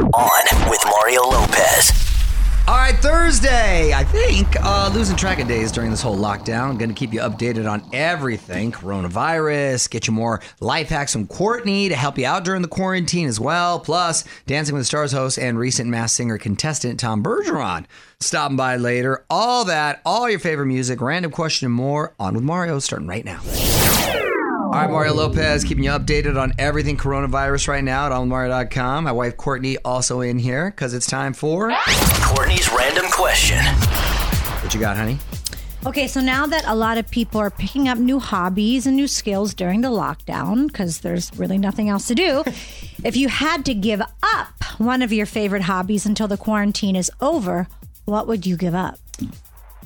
On with Mario Lopez. All right, Thursday. I think uh, losing track of days during this whole lockdown. Going to keep you updated on everything coronavirus. Get you more life hacks from Courtney to help you out during the quarantine as well. Plus, Dancing with the Stars host and recent Masked Singer contestant Tom Bergeron stopping by later. All that, all your favorite music, random question, and more. On with Mario, starting right now. All right, Mario Lopez, keeping you updated on everything coronavirus right now at onmario.com. My wife Courtney also in here because it's time for. Courtney's random question. What you got, honey? Okay, so now that a lot of people are picking up new hobbies and new skills during the lockdown, because there's really nothing else to do, if you had to give up one of your favorite hobbies until the quarantine is over, what would you give up?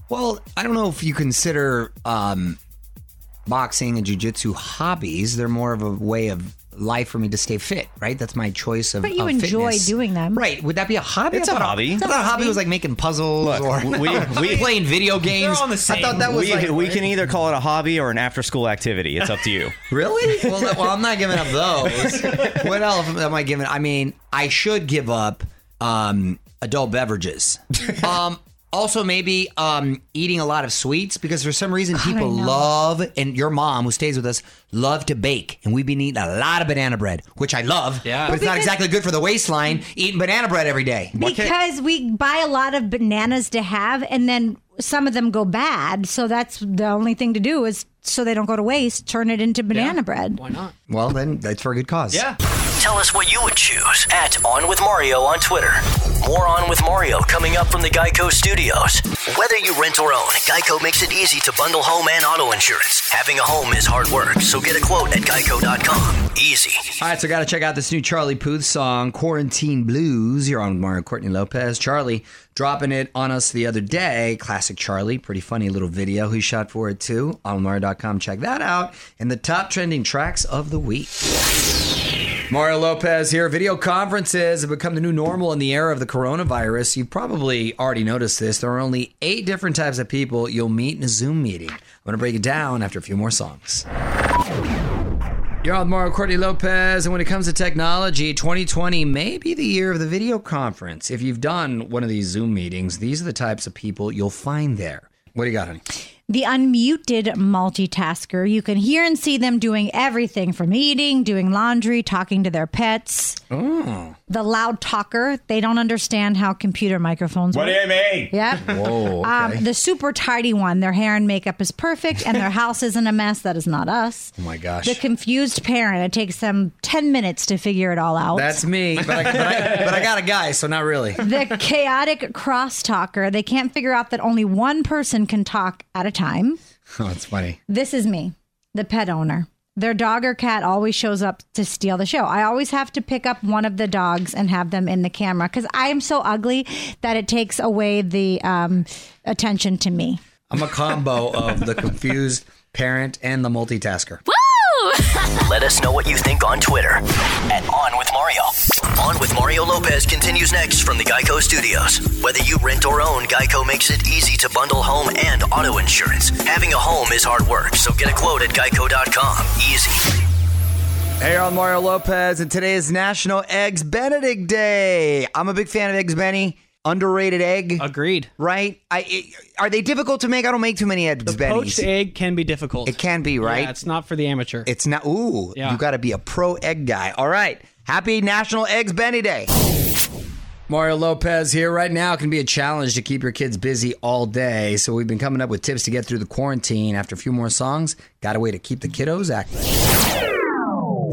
Well, I don't know if you consider um, boxing and jujitsu hobbies. They're more of a way of life for me to stay fit, right? That's my choice of. But you of enjoy fitness. doing them. right? Would that be a hobby? It's I a thought hobby. I thought a hobby was like making puzzles Look, or we- we- playing video games. all the I thought that was we, like we can either call it a hobby or an after school activity. It's up to you. Really? Well, well, I'm not giving up those. what else am I giving? I mean, I should give up um, adult beverages. Um, also, maybe um, eating a lot of sweets because for some reason people love, and your mom who stays with us love to bake, and we've been eating a lot of banana bread, which I love. Yeah. but it's not because- exactly good for the waistline eating banana bread every day. Because we buy a lot of bananas to have, and then some of them go bad. So that's the only thing to do is so they don't go to waste, turn it into banana bread. Why not? Well, then that's for a good cause. Yeah. Tell us what you would choose at On with Mario on Twitter. More On with Mario coming up from the Geico Studios. Whether you rent or own, Geico makes it easy to bundle home and auto insurance. Having a home is hard work, so get a quote at geico.com. Easy. All right, so got to check out this new Charlie Puth song, Quarantine Blues. You're on with Mario Courtney Lopez. Charlie dropping it on us the other day. Classic Charlie. Pretty funny little video he shot for it too. On Mario.com. Check that out. And the top trending tracks of the week. Mario Lopez here. Video conferences have become the new normal in the era of the coronavirus. You've probably already noticed this. There are only eight different types of people you'll meet in a Zoom meeting. I'm going to break it down after a few more songs. You're on Mario Courtney Lopez, and when it comes to technology, 2020 may be the year of the video conference. If you've done one of these Zoom meetings, these are the types of people you'll find there. What do you got, honey? The unmuted multitasker. You can hear and see them doing everything from eating, doing laundry, talking to their pets. Oh, The loud talker. They don't understand how computer microphones work. What do you mean? Yep. whoa, okay. Um, the super tidy one. Their hair and makeup is perfect, and their house isn't a mess. That is not us. oh my gosh. The confused parent. It takes them ten minutes to figure it all out. That's me, but I, but, I, but I got a guy, so not really. the chaotic crosstalker. They can't figure out that only one person can talk at a time. Oh, it's funny. This is me, the pet owner. Their dog or cat always shows up to steal the show. I always have to pick up one of the dogs and have them in the camera because I am so ugly that it takes away the um, attention to me. I'm a combo of the confused parent and the multitasker. Let us know what you think on Twitter at On with Mario. On with Mario Lopez continues next from the Geico Studios. Whether you rent or own, Geico makes it easy to bundle home and auto insurance. Having a home is hard work, so get a quote at geico.com. Easy. Hey, on Mario Lopez, and today is National Eggs Benedict Day. I'm a big fan of Eggs Benny. Underrated egg, Agreed. right? I, it- are they difficult to make? I don't make too many eggs The bennies. poached egg can be difficult. It can be, right? Yeah, it's not for the amateur. It's not. Ooh, Yeah. you got to be a pro egg guy. All right. Happy National Eggs Benny Day. Mario Lopez here. Right now it can be a challenge to keep your kids busy all day. So we've been coming up with tips to get through the quarantine. After a few more songs, got a way to keep the kiddos active.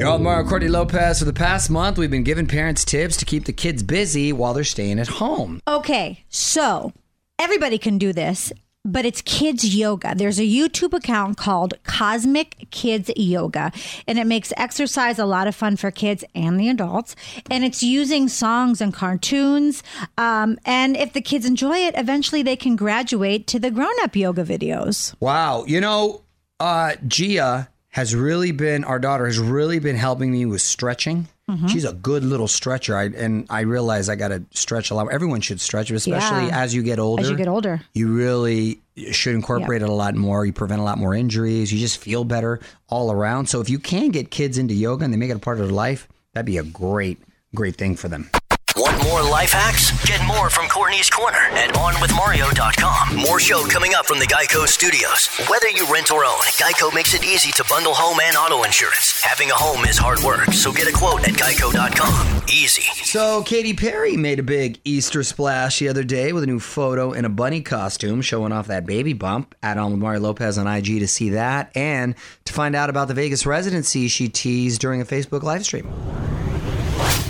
On Mario Courtney Lopez. For the past month, we've been giving parents tips to keep the kids busy while they're staying at home. Okay, so everybody can do this, but it's kids yoga. There's a YouTube account called Cosmic Kids Yoga, and it makes exercise a lot of fun for kids and the adults. And it's using songs and cartoons. Um, and if the kids enjoy it, eventually they can graduate to the grown up yoga videos. Wow. You know, uh, Gia has really been, our daughter has really been helping me with stretching. Mm-hmm. She's a good little stretcher. I, and I realize I got to stretch a lot. Everyone should stretch, especially Yeah. as you get older. As you get older. You really should incorporate it a lot more. You prevent a lot more injuries. You just feel better all around. So if you can get kids into yoga and they make it a part of their life, that'd be a great, great thing for them. Want more life hacks? Get more from Courtney's Corner at OnWithMario.com. More show coming up from the Geico Studios. Whether you rent or own, Geico makes it easy to bundle home and auto insurance. Having a home is hard work, so get a quote at Geico.com. Easy. So Katy Perry made a big Easter splash the other day with a new photo in a bunny costume showing off that baby bump. Add on with Mario Lopez on IG to see that and to find out about the Vegas residency she teased during a Facebook live stream.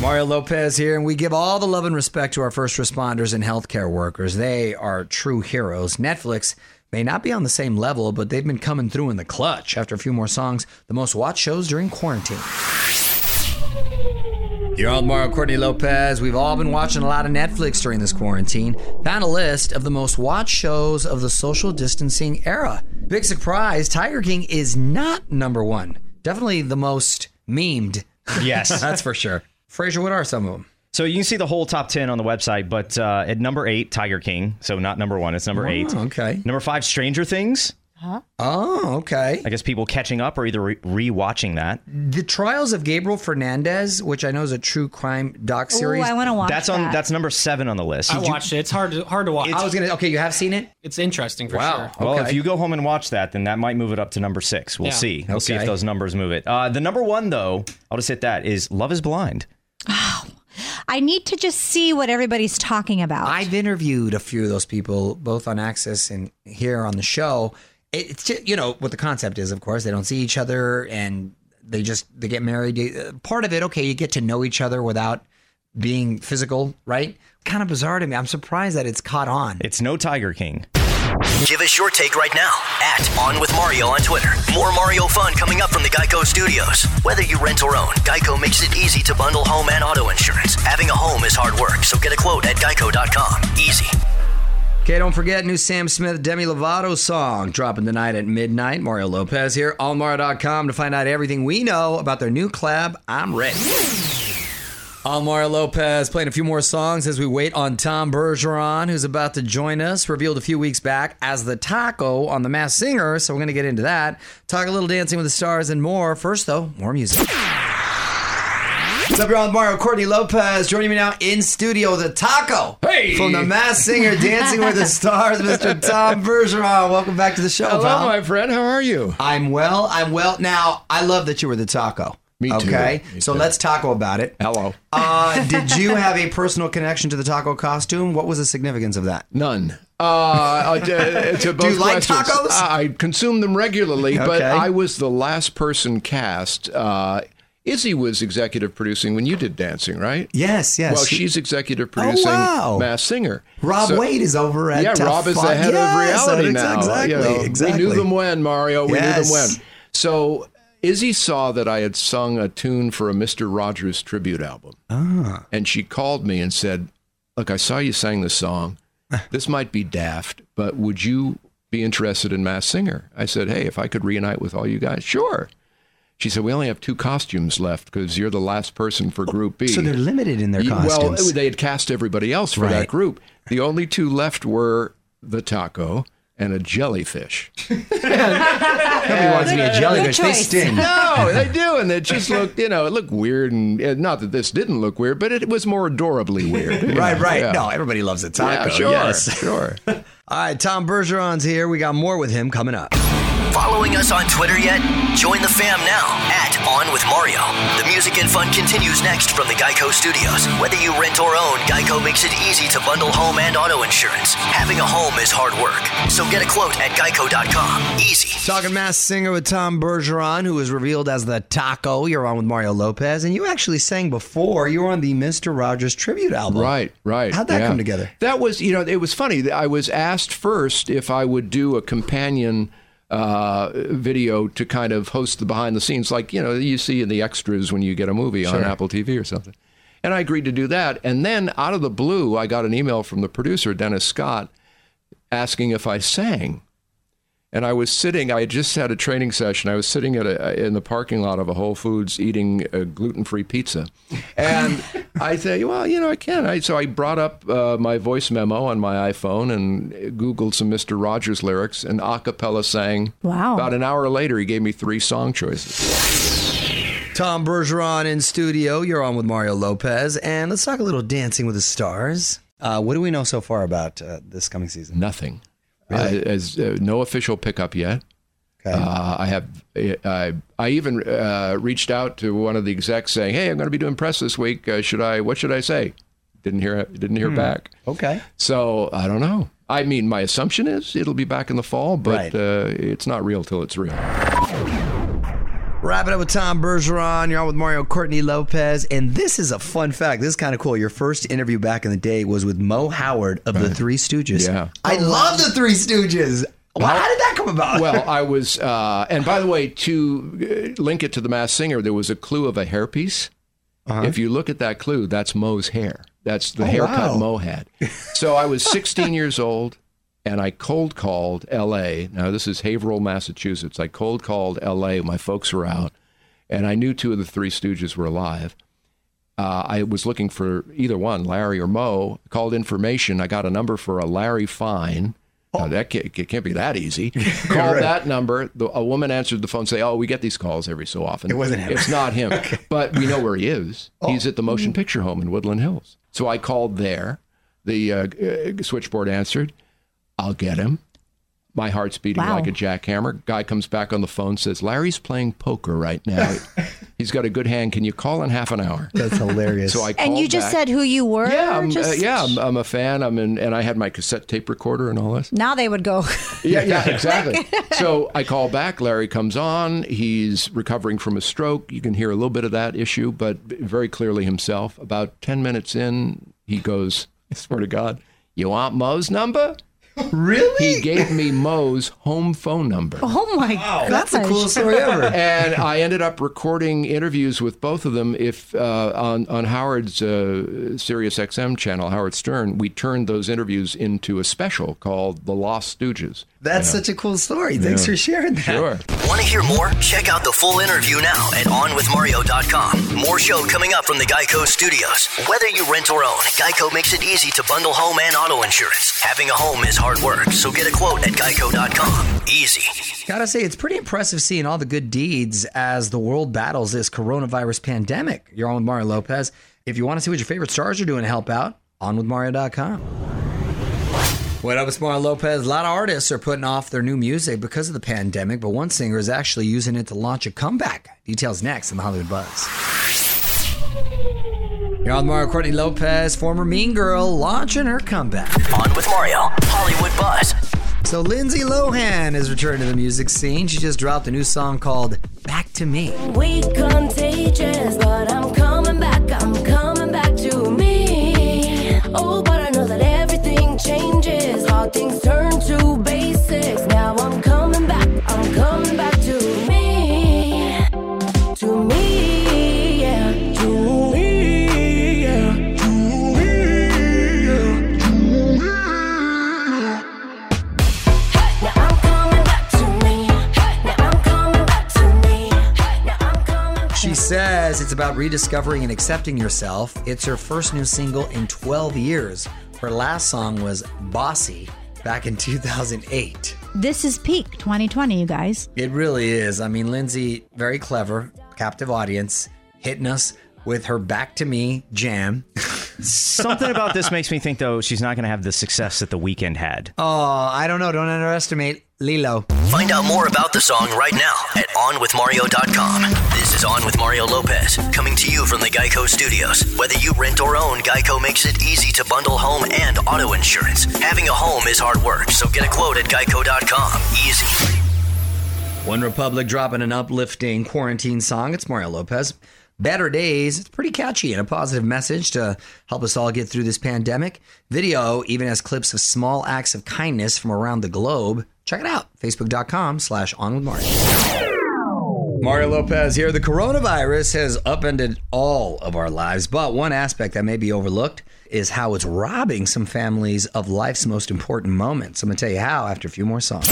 Mario Lopez here, and we give all the love and respect to our first responders and healthcare workers. They are true heroes. Netflix may not be on the same level, but they've been coming through in the clutch. After a few more songs, the most watched shows during quarantine. You're on Mario Courtney Lopez. We've all been watching a lot of Netflix during this quarantine. Found a list of the most watched shows of the social distancing era. Big surprise, Tiger King is not number one. Definitely the most memed. Yes. That's for sure. Fraser, what are some of them? So you can see the whole top 10 on the website, but uh, at number eight, Tiger King. So not number one, it's number eight. okay. Number five, Stranger Things. Huh? Oh, okay. I guess people catching up or either re- rewatching that. The Trials of Gabriel Fernandez, which I know is a true crime doc Ooh, series. I want to watch That's on. that. That's number seven on the list. I watched it. It's hard to hard to watch. I was gonna. Okay, you have seen it. it's interesting for Wow. sure. Well, Okay. if you go home and watch that, then that might move it up to number six. We'll Yeah. see. We'll see if those numbers move it. Uh, the number one, though, I'll just hit that is Love Is Blind. I need to just see what everybody's talking about. I've interviewed a few of those people, both on Access and here on the show. It's just, you know what the concept is. Of course, they don't see each other, and they just they get married. Uh, Part of it, okay, you get to know each other without being physical, right? Kind of bizarre to me. I'm surprised that it's caught on. It's no Tiger King. Give us your take right now at On With Mario on Twitter. More Mario fun coming up from the Geico Studios. Whether you rent or own, Geico makes it easy to bundle home and auto insurance. Having a home is hard work, so get a quote at Geico.com. Easy. Okay, don't forget new Sam Smith Demi Lovato song dropping tonight at midnight. Mario Lopez here on Mario.com to find out everything we know about their new collab. I'm ready. Mario Lopez playing a few more songs as we wait on Tom Bergeron, who's about to join us, revealed a few weeks back as the taco on The Masked Singer. So we're going to get into that. Talk a little Dancing with the Stars and more. First, though, more music. What's up, y'all? With Mario Courtney Lopez joining me now in studio, the taco. Hey! From the Masked Singer, Dancing with the Stars, Mr. Tom Bergeron. Welcome back to the show, Hello, pal. my friend. How are you? I'm well. I'm well. Now, I love that you were the taco. Me too. Okay, Me so too. let's taco about it. Hello. Uh, did you have a personal connection to the taco costume? What was the significance of that? None. Uh, uh, to, to both you like questions. tacos? I consume them regularly, but I was the last person cast. Uh, Izzy was executive producing when you did dancing, right? Yes, yes. Well, she's executive producing oh, wow. Masked Singer. Rob So- Wade is over at Yeah, Tough Rob is the head Yes, of reality now. Exactly, You know, exactly. We knew them when, Mario. We Yes. knew them when. So Izzy saw that I had sung a tune for a Mr. Rogers tribute album. Ah. And she called me and said, Look, I saw you sang this song. This might be daft, but would you be interested in Masked Singer? I said, Hey, if I could reunite with all you guys, sure. She said, We only have two costumes left because you're the last person for Group B. So they're limited in their costumes. Well, they had cast everybody else for Right. that group. The only two left were the taco and a jellyfish. Everybody wants to be a jellyfish. They sting. no, they do, and it just looked, you know, it looked weird, and and not that this didn't look weird, but it was more adorably weird. Right, know, right. yeah. No, everybody loves a taco. yeah, sure, Yes. sure. All right, Tom Bergeron's here. We got more with him coming up. Following us on Twitter yet? Join the fam now at On With Mario. The music and fun continues next from the Geico Studios. Whether you rent or own, Geico makes it easy to bundle home and auto insurance. Having a home is hard work, so get a quote at geico.com. Easy. Talking Masked Singer with Tom Bergeron, who was revealed as the Taco. You're on with Mario Lopez, and you actually sang before. You were on the Mr. Rogers tribute album. Right, right. How'd that yeah. come together? That was, you know, it was funny. I was asked first if I would do a companion uh, video to kind of host the behind the scenes, like, you know, you see in the extras when you get a movie on Apple TV or something. And I agreed to do that. And then out of the blue, I got an email from the producer, Dennis Scott, asking if I sang. And I was sitting, I had just had a training session. I was sitting at a, in the parking lot of a Whole Foods eating a gluten free pizza. And I said, well, you know, I can. I, so I brought up uh, my voice memo on my iPhone and Googled some Mr. Rogers lyrics and a cappella sang. Wow. About an hour later, he gave me three song choices. Tom Bergeron in studio. You're on with Mario Lopez, and let's talk a little Dancing with the Stars. Uh, what do we know so far about uh, this coming season? Nothing. Uh, as uh, no official pickup yet. Okay. Uh, I have. I I even uh, reached out to one of the execs saying, "Hey, I'm going to be doing press this week. Uh, should I? What should I say?" Didn't hear. Didn't hear back. okay. So I don't know. I mean, my assumption is it'll be back in the fall, but Right. uh, it's not real till it's real. Wrap it up with Tom Bergeron. You're on with Mario Courtney Lopez. And this is a fun fact. This is kind of cool. Your first interview back in the day was with Moe Howard of the Three Stooges. Yeah. I love the Three Stooges. Wow, how did that come about? Well, I was, uh, and by the way, to uh, link it to the Masked Singer, there was a clue of a hairpiece. If you look at that clue, that's Moe's hair. That's the haircut wow. Mo had. So I was 16 years old, and I cold called L.A. Now this is Haverhill, Massachusetts. I cold called L.A. My folks were out, and I knew two of the Three Stooges were alive. Uh, I was looking for either one, Larry or Moe. Called information. I got a number for a Larry Fine. Now, that can't, it can't be that easy. Called that number. The, a woman answered the phone. Say, "Oh, we get these calls every so often. It wasn't him. It's not him, but we know where he is. He's at the motion picture home in Woodland Hills. So I called there. The uh, uh, switchboard answered. I'll get him. My heart's beating Wow. like a jackhammer. Guy comes back on the phone, says, Larry's playing poker right now. He's got a good hand. Can you call in half an hour? That's hilarious. So I And you just back. said who you were. Yeah, I'm, uh, yeah, I'm, I'm a fan. I'm in, and I had my cassette tape recorder and all this. Now they would go. Yeah, yeah, exactly. so I call back. Larry comes on. He's recovering from a stroke. You can hear a little bit of that issue, but very clearly himself. About ten minutes in, he goes, "I swear to God, you want Moe's number?" Really? He gave me Moe's home phone number. Oh my god, That's the coolest story ever. and I ended up recording interviews with both of them. If uh, on on Howard's uh, Sirius XM channel, Howard Stern, we turned those interviews into a special called "The Lost Stooges." That's such a cool story. Thanks for sharing that. Sure. Want to hear more? Check out the full interview now at OnWithMario.com. More show coming up from the Geico Studios. Whether you rent or own, Geico makes it easy to bundle home and auto insurance. Having a home is hard work, so get a quote at Geico.com. Easy. Gotta say, it's pretty impressive seeing all the good deeds as the world battles this coronavirus pandemic. You're on with Mario Lopez. If you want to see what your favorite stars are doing to help out, on with Mario.com. What up, it's Mario Lopez. A lot of artists are putting off their new music because of the pandemic, but one singer is actually using it to launch a comeback. Details next in the Hollywood Buzz. You're on Mario Courtney Lopez, former Mean Girl, launching her comeback. On with Mario. Hollywood Buzz. So Lindsay Lohan is returning to the music scene. She just dropped a new song called Back to Me. We contagious, but I'm rediscovering and accepting yourself. It's her first new single in 12 years. Her last song was Bossy back in 2008. This is peak 2020, you guys. It really is. I mean, Lindsay, very clever, captive audience, hitting us with her Back to Me jam. Something about this makes me think, though, she's not going to have the success that the Weeknd had. Oh, I don't know. Don't underestimate Lilo. Find out more about the song right now at OnWithMario.com. This is On with Mario Lopez, coming to you from the Geico Studios. Whether you rent or own, Geico makes it easy to bundle home and auto insurance. Having a home is hard work, so get a quote at Geico.com. Easy. OneRepublic dropping an uplifting quarantine song. It's Mario Lopez. Better Days. It's pretty catchy and a positive message to help us all get through this pandemic. Video even has clips of small acts of kindness from around the globe. Check it out. Facebook.com slash on with Mario. Mario Lopez here. The coronavirus has upended all of our lives, but one aspect that may be overlooked is how it's robbing some families of life's most important moments. I'm going to tell you how after a few more songs.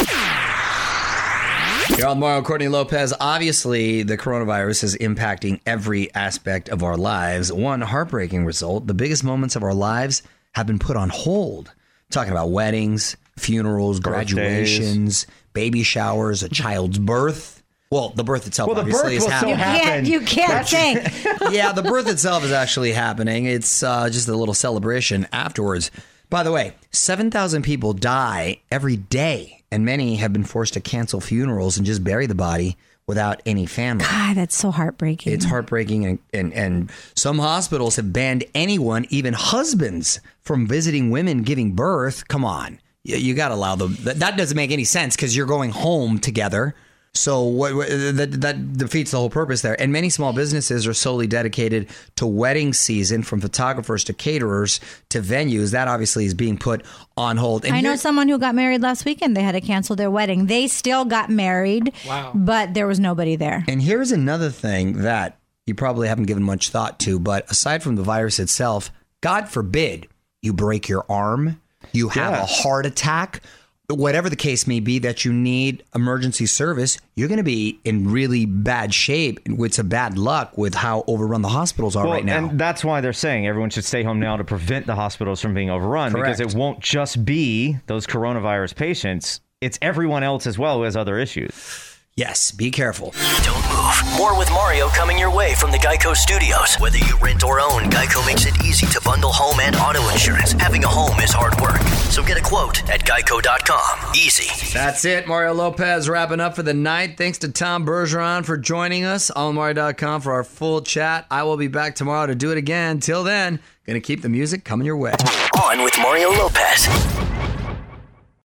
You're on Mario Courtney Lopez. Obviously, the coronavirus is impacting every aspect of our lives. One heartbreaking result the biggest moments of our lives have been put on hold. talking about weddings, funerals, graduations, baby showers, a child's birth. Well, the birth itself Well, the obviously birth is will still You happening. can't. You can't think. yeah, the birth itself is actually happening. It's uh, just a little celebration afterwards. By the way, 7,000 people die every day, and many have been forced to cancel funerals and just bury the body without any family. God, that's so heartbreaking. It's heartbreaking, and, and, and some hospitals have banned anyone, even husbands, from visiting women giving birth. Come on. You, you got to allow them. That, that doesn't make any sense because you're going home together. So what, what- that, that defeats the whole purpose there. And many small businesses are solely dedicated to wedding season, from photographers to caterers to venues. That obviously is being put on hold. And I know someone who got married last weekend. They had to cancel their wedding. They still got married. Wow. But there was nobody there. And here's another thing that you probably haven't given much thought to, but aside from the virus itself, God forbid you break your arm, you have Yeah. a heart attack, whatever the case may be that you need emergency service, you're going to be in really bad shape. It's a bad luck with how overrun the hospitals are Well, right now. and that's why they're saying everyone should stay home now to prevent the hospitals from being overrun Correct. because it won't just be those coronavirus patients. It's everyone else as well who has other issues. Yes, be careful. Don't move. More with Mario coming your way from the Geico Studios. Whether you rent or own, Geico makes it easy to bundle home and auto insurance. Having a home is hard work. So get a quote at geico.com. Easy. That's it. Mario Lopez wrapping up for the night. Thanks to Tom Bergeron for joining us. OnMario.com for our full chat. I will be back tomorrow to do it again. Till then, gonna keep the music coming your way. On with Mario Lopez.